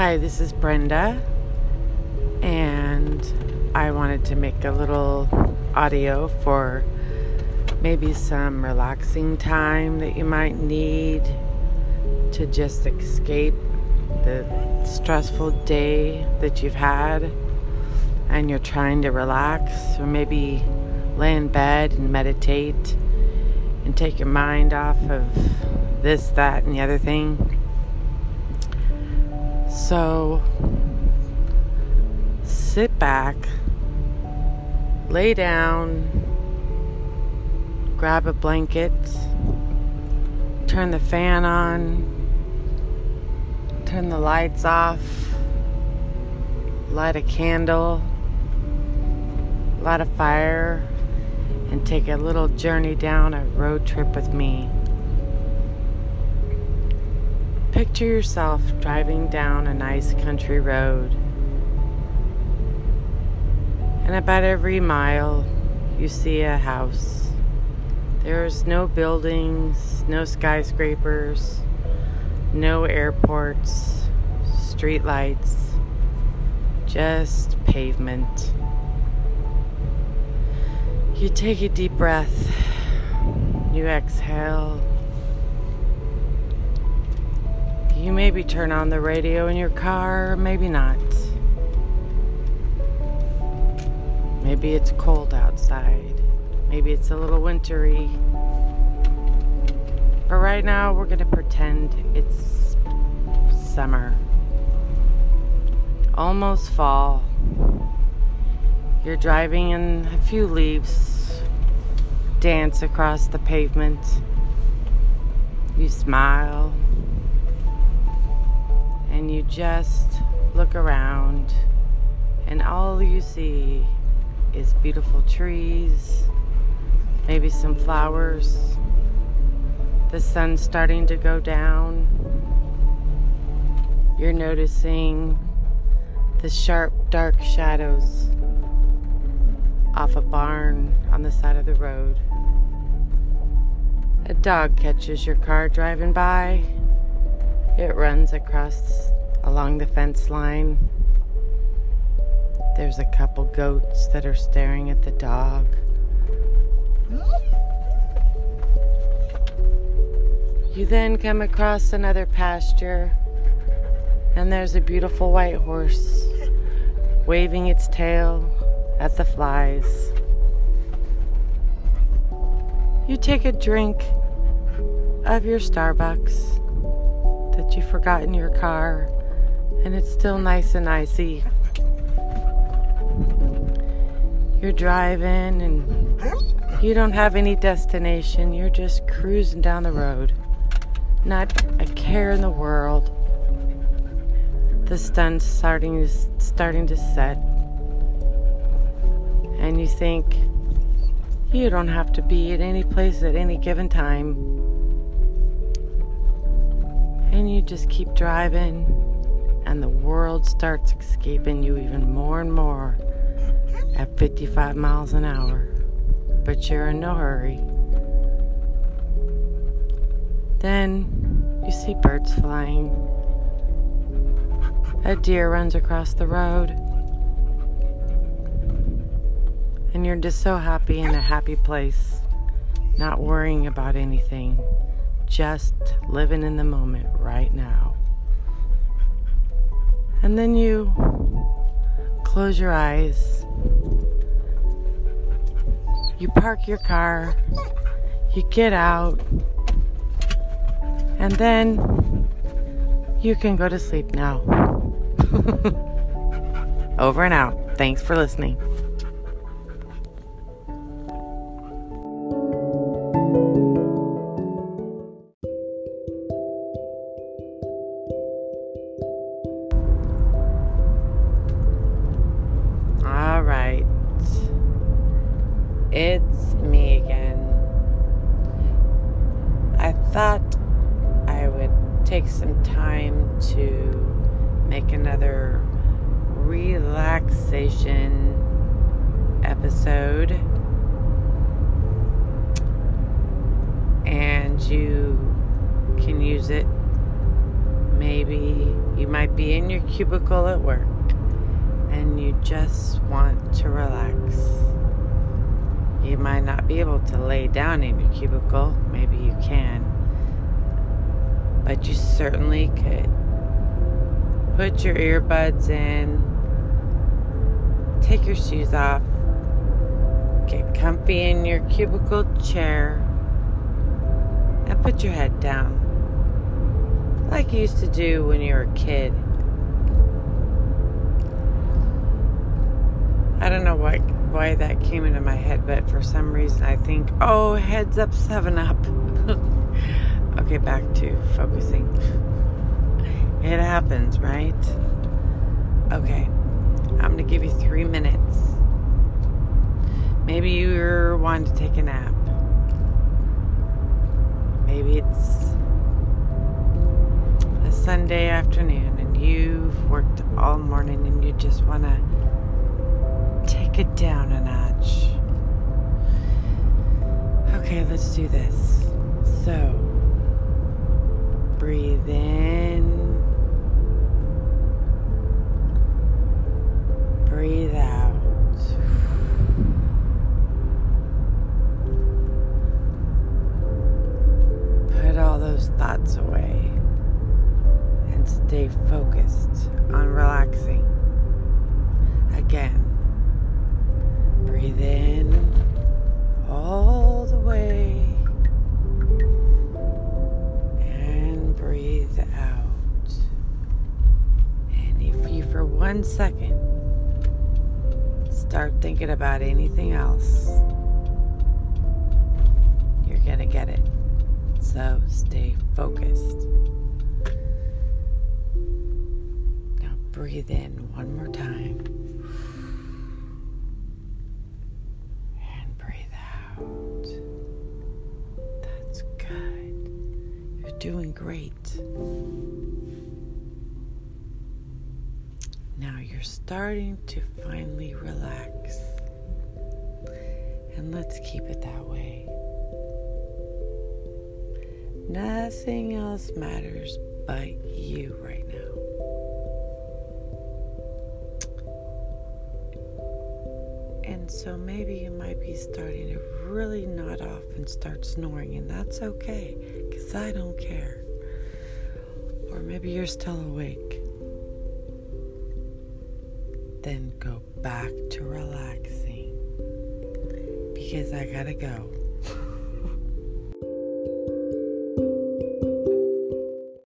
Hi, this is Brenda, and I wanted to make a little audio for maybe some relaxing time that you might need to just escape the stressful day that you've had and you're trying to relax, or maybe lay in bed and meditate and take your mind off of this, that, and the other thing. So sit back, lay down, grab a blanket, turn the fan on, turn the lights off, light a candle, light a fire, and take a little journey down a road trip with me. Picture yourself driving down a nice country road. And about every mile, you see a house. There's no buildings, no skyscrapers, no airports, street lights, just pavement. You take a deep breath, you exhale. You maybe turn on the radio in your car, maybe not. Maybe it's cold outside. Maybe it's a little wintry. But right now, we're going to pretend it's summer. Almost fall. You're driving and a few leaves dance across the pavement. You smile and you just look around, and all you see is beautiful trees, maybe some flowers. The sun's starting to go down. You're noticing the sharp, dark shadows off a barn on the side of the road. A dog catches your car driving by it runs across along the fence line. There's a couple goats that are staring at the dog. You then come across another pasture, and there's a beautiful white horse waving its tail at the flies. You take a drink of your Starbucks that you forgot in your car and it's still nice and icy. You're driving and you don't have any destination. You're just cruising down the road. Not a care in the world. The sun's starting to, starting to set. And you think you don't have to be at any place at any given time and you just keep driving, and the world starts escaping you even more and more at 55 miles an hour. But you're in no hurry. Then you see birds flying. A deer runs across the road. And you're just so happy in a happy place, not worrying about anything just living in the moment right now. And then you close your eyes. You park your car. You get out. And then you can go to sleep now. Over and out. Thanks for listening. I thought I would take some time to make another relaxation episode. And you can use it maybe you might be in your cubicle at work and you just want to relax. You might not be able to lay down in your cubicle, maybe you can, certainly could. Put your earbuds in, take your shoes off, get comfy in your cubicle chair, and put your head down like you used to do when you were a kid. I don't know why why that came into my head, but for some reason I think, oh, heads up, seven up. okay, back to focusing. It happens, right? Okay, I'm gonna give you three minutes. Maybe you're wanting to take a nap. Maybe it's a Sunday afternoon and you've worked all morning and you just want to take it down a notch. Okay, let's do this. So, thoughts away and stay focused on relaxing. Again, breathe in all the way and breathe out. And if you, for one second, start thinking about anything else, you're going to get it. So stay focused. Now breathe in one more time. And breathe out. That's good. You're doing great. Now you're starting to finally relax. And let's keep it that way. Nothing else matters but you right now. And so maybe you might be starting to really nod off and start snoring, and that's okay, because I don't care. Or maybe you're still awake. Then go back to relaxing, because I gotta go.